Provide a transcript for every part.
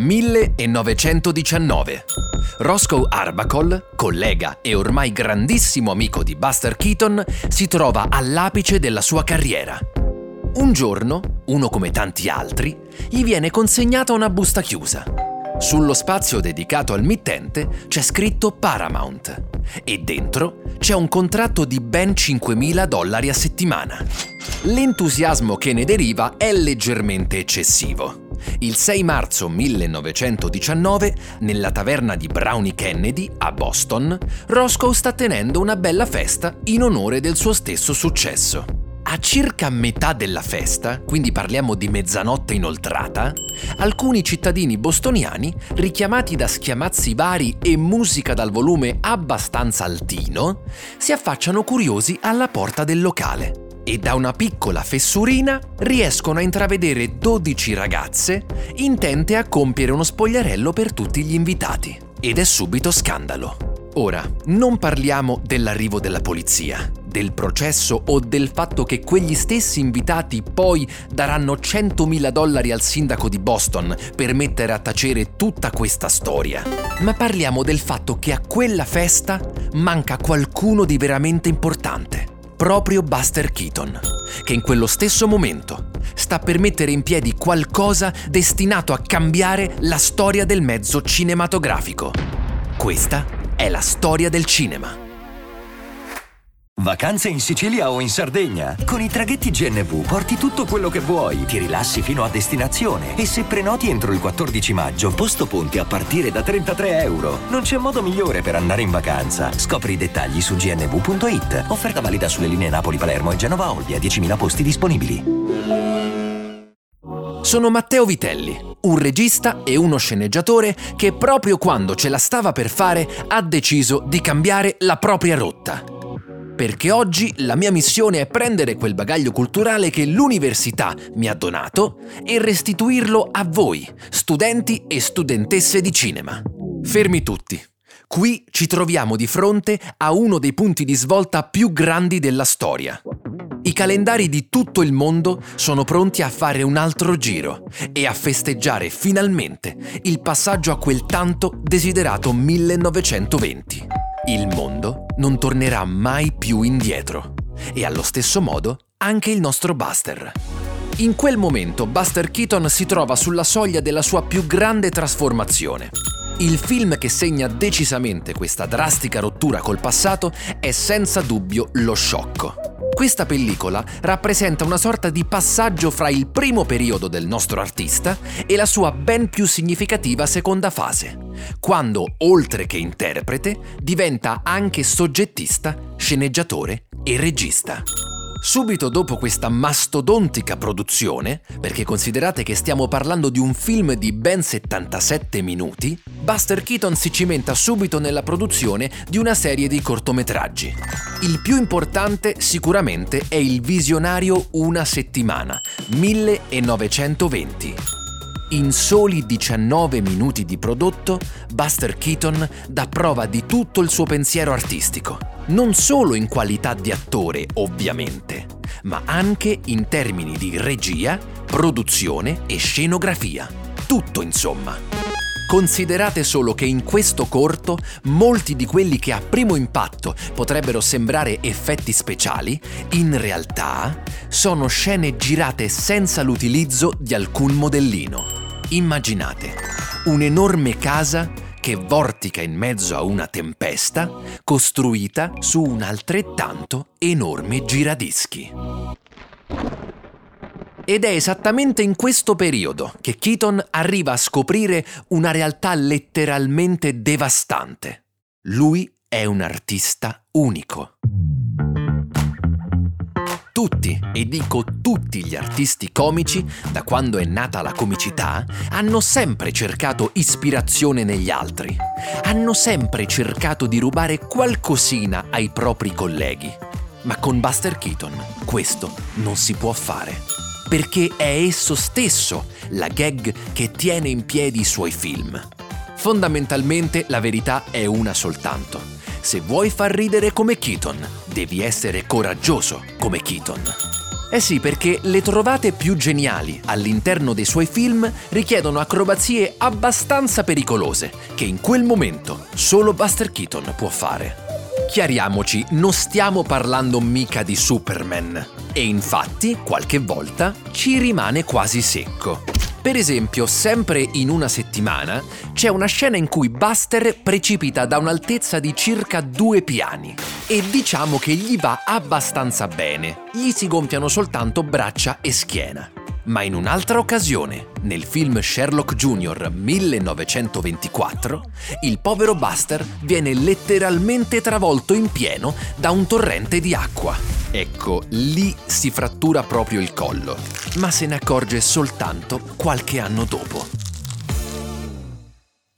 1919. Roscoe Arbuckle, collega e ormai grandissimo amico di Buster Keaton, si trova all'apice della sua carriera. Un giorno, uno come tanti altri, gli viene consegnata una busta chiusa. Sullo spazio dedicato al mittente c'è scritto Paramount e dentro c'è un contratto di ben 5.000 dollari a settimana. L'entusiasmo che ne deriva è leggermente eccessivo. Il 6 marzo 1919, nella taverna di Brownie Kennedy, a Boston, Roscoe sta tenendo una bella festa in onore del suo stesso successo. A circa metà della festa, quindi parliamo di mezzanotte inoltrata, alcuni cittadini bostoniani, richiamati da schiamazzi vari e musica dal volume abbastanza altino, si affacciano curiosi alla porta del locale e da una piccola fessurina riescono a intravedere 12 ragazze intente a compiere uno spogliarello per tutti gli invitati. Ed è subito scandalo. Ora, non parliamo dell'arrivo della polizia, del processo o del fatto che quegli stessi invitati poi daranno 100.000 dollari al sindaco di Boston per mettere a tacere tutta questa storia. Ma parliamo del fatto che a quella festa manca qualcuno di veramente importante proprio Buster Keaton, che in quello stesso momento sta per mettere in piedi qualcosa destinato a cambiare la storia del mezzo cinematografico. Questa è la storia del cinema. Vacanze in Sicilia o in Sardegna? Con i traghetti GNV porti tutto quello che vuoi, ti rilassi fino a destinazione e se prenoti entro il 14 maggio, posto ponti a partire da 33 euro. Non c'è modo migliore per andare in vacanza. Scopri i dettagli su gnv.it. Offerta valida sulle linee Napoli-Palermo e Genova-Olbia, 10.000 posti disponibili. Sono Matteo Vitelli, un regista e uno sceneggiatore che proprio quando ce la stava per fare ha deciso di cambiare la propria rotta perché oggi la mia missione è prendere quel bagaglio culturale che l'università mi ha donato e restituirlo a voi, studenti e studentesse di cinema. Fermi tutti. Qui ci troviamo di fronte a uno dei punti di svolta più grandi della storia. I calendari di tutto il mondo sono pronti a fare un altro giro e a festeggiare finalmente il passaggio a quel tanto desiderato 1920. Il mondo non tornerà mai più indietro. E allo stesso modo anche il nostro Buster. In quel momento Buster Keaton si trova sulla soglia della sua più grande trasformazione. Il film che segna decisamente questa drastica rottura col passato è senza dubbio Lo Sciocco. Questa pellicola rappresenta una sorta di passaggio fra il primo periodo del nostro artista e la sua ben più significativa seconda fase, quando, oltre che interprete, diventa anche soggettista, sceneggiatore e regista. Subito dopo questa mastodontica produzione, perché considerate che stiamo parlando di un film di ben 77 minuti, Buster Keaton si cimenta subito nella produzione di una serie di cortometraggi. Il più importante sicuramente è il visionario Una settimana, 1920. In soli 19 minuti di prodotto, Buster Keaton dà prova di tutto il suo pensiero artistico non solo in qualità di attore, ovviamente, ma anche in termini di regia, produzione e scenografia. Tutto, insomma. Considerate solo che in questo corto molti di quelli che a primo impatto potrebbero sembrare effetti speciali, in realtà sono scene girate senza l'utilizzo di alcun modellino. Immaginate un'enorme casa che vortica in mezzo a una tempesta costruita su un altrettanto enorme giradischi. Ed è esattamente in questo periodo che Keaton arriva a scoprire una realtà letteralmente devastante. Lui è un artista unico tutti, e dico tutti gli artisti comici, da quando è nata la comicità, hanno sempre cercato ispirazione negli altri. Hanno sempre cercato di rubare qualcosina ai propri colleghi. Ma con Buster Keaton questo non si può fare. Perché è esso stesso la gag che tiene in piedi i suoi film. Fondamentalmente la verità è una soltanto. Se vuoi far ridere come Keaton, devi essere coraggioso come Keaton. Eh sì, perché le trovate più geniali all'interno dei suoi film richiedono acrobazie abbastanza pericolose, che in quel momento solo Buster Keaton può fare. Chiariamoci, non stiamo parlando mica di Superman. E infatti, qualche volta, ci rimane quasi secco. Per esempio, sempre in una settimana, c'è una scena in cui Buster precipita da un'altezza di circa due piani. E diciamo che gli va abbastanza bene, gli si gonfiano soltanto braccia e schiena. Ma in un'altra occasione, nel film Sherlock Jr. 1924, il povero Buster viene letteralmente travolto in pieno da un torrente di acqua. Ecco, lì si frattura proprio il collo, ma se ne accorge soltanto qualche anno dopo.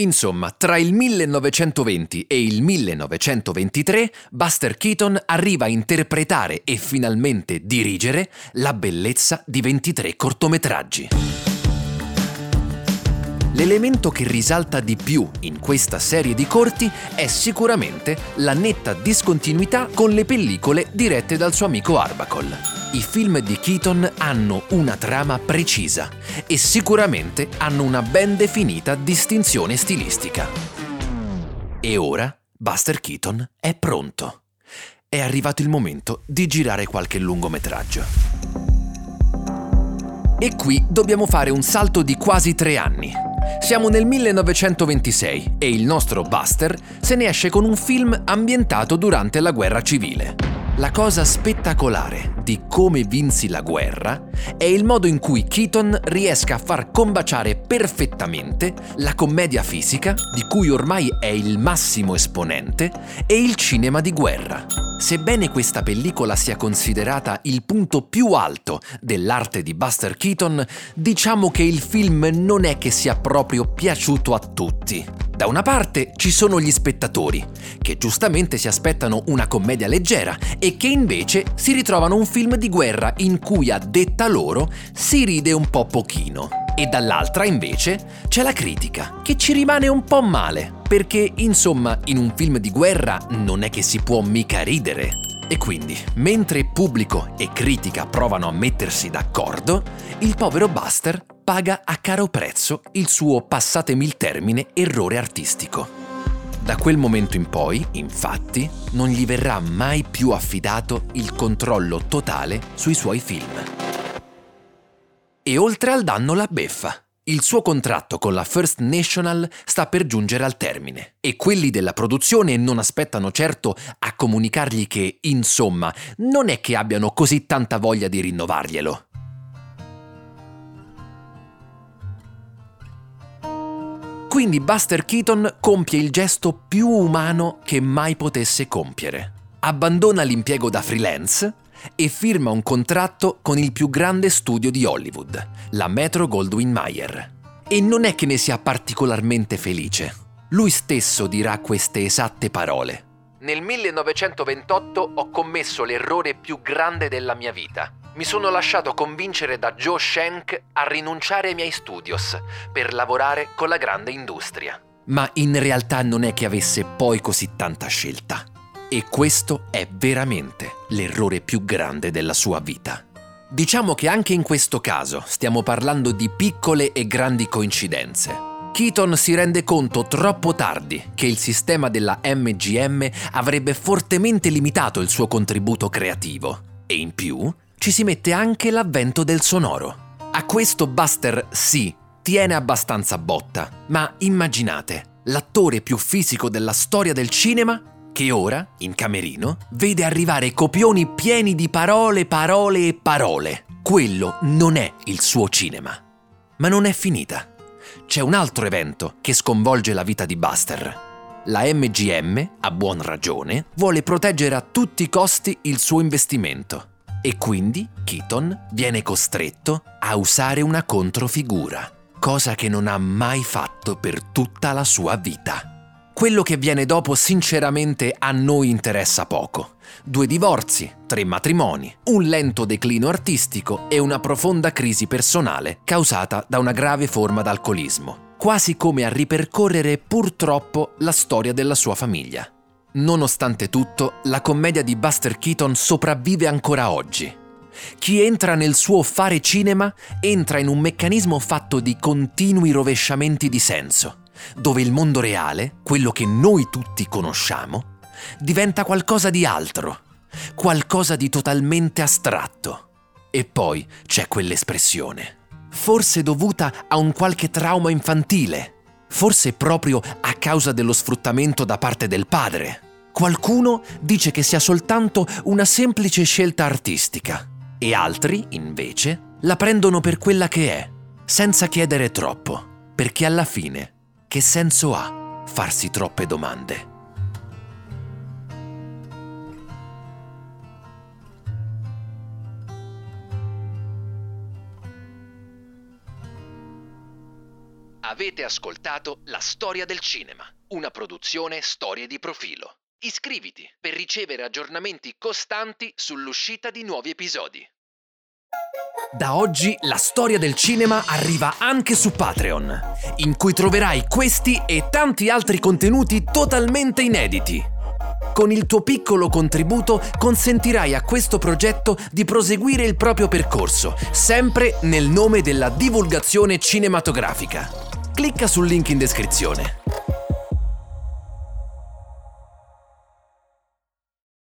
Insomma, tra il 1920 e il 1923 Buster Keaton arriva a interpretare e finalmente dirigere la bellezza di 23 cortometraggi. L'elemento che risalta di più in questa serie di corti è sicuramente la netta discontinuità con le pellicole dirette dal suo amico Arbacol i film di Keaton hanno una trama precisa e sicuramente hanno una ben definita distinzione stilistica. E ora Buster Keaton è pronto. È arrivato il momento di girare qualche lungometraggio. E qui dobbiamo fare un salto di quasi tre anni. Siamo nel 1926 e il nostro Buster se ne esce con un film ambientato durante la guerra civile. La cosa spettacolare di come vinsi la guerra è il modo in cui Keaton riesca a far combaciare perfettamente la commedia fisica, di cui ormai è il massimo esponente, e il cinema di guerra. Sebbene questa pellicola sia considerata il punto più alto dell'arte di Buster Keaton, diciamo che il film non è che sia proprio piaciuto a tutti. Da una parte ci sono gli spettatori, che giustamente si aspettano una commedia leggera e che invece si ritrovano un film di guerra in cui a detta loro si ride un po' pochino. E dall'altra invece c'è la critica, che ci rimane un po' male, perché insomma in un film di guerra non è che si può mica ridere. E quindi, mentre pubblico e critica provano a mettersi d'accordo, il povero Buster paga a caro prezzo il suo, passatemi il termine, errore artistico. Da quel momento in poi, infatti, non gli verrà mai più affidato il controllo totale sui suoi film. E oltre al danno la beffa. Il suo contratto con la First National sta per giungere al termine e quelli della produzione non aspettano certo a comunicargli che, insomma, non è che abbiano così tanta voglia di rinnovarglielo. Quindi Buster Keaton compie il gesto più umano che mai potesse compiere. Abbandona l'impiego da freelance e firma un contratto con il più grande studio di Hollywood, la Metro Goldwyn Mayer. E non è che ne sia particolarmente felice. Lui stesso dirà queste esatte parole. Nel 1928 ho commesso l'errore più grande della mia vita mi sono lasciato convincere da Joe Shank a rinunciare ai miei studios per lavorare con la grande industria. Ma in realtà non è che avesse poi così tanta scelta. E questo è veramente l'errore più grande della sua vita. Diciamo che anche in questo caso stiamo parlando di piccole e grandi coincidenze. Keaton si rende conto troppo tardi che il sistema della MGM avrebbe fortemente limitato il suo contributo creativo e in più ci si mette anche l'avvento del sonoro. A questo Buster sì, tiene abbastanza botta, ma immaginate, l'attore più fisico della storia del cinema che ora, in camerino, vede arrivare copioni pieni di parole, parole e parole. Quello non è il suo cinema. Ma non è finita. C'è un altro evento che sconvolge la vita di Buster. La MGM, a buon ragione, vuole proteggere a tutti i costi il suo investimento e quindi Keaton viene costretto a usare una controfigura, cosa che non ha mai fatto per tutta la sua vita. Quello che viene dopo sinceramente a noi interessa poco. Due divorzi, tre matrimoni, un lento declino artistico e una profonda crisi personale causata da una grave forma d'alcolismo, quasi come a ripercorrere purtroppo la storia della sua famiglia. Nonostante tutto, la commedia di Buster Keaton sopravvive ancora oggi. Chi entra nel suo fare cinema entra in un meccanismo fatto di continui rovesciamenti di senso, dove il mondo reale, quello che noi tutti conosciamo, diventa qualcosa di altro, qualcosa di totalmente astratto. E poi c'è quell'espressione, forse dovuta a un qualche trauma infantile, forse proprio a causa dello sfruttamento da parte del padre. Qualcuno dice che sia soltanto una semplice scelta artistica e altri, invece, la prendono per quella che è, senza chiedere troppo, perché alla fine che senso ha farsi troppe domande? Avete ascoltato La storia del cinema, una produzione Storie di profilo. Iscriviti per ricevere aggiornamenti costanti sull'uscita di nuovi episodi. Da oggi la storia del cinema arriva anche su Patreon, in cui troverai questi e tanti altri contenuti totalmente inediti. Con il tuo piccolo contributo consentirai a questo progetto di proseguire il proprio percorso, sempre nel nome della divulgazione cinematografica. Clicca sul link in descrizione.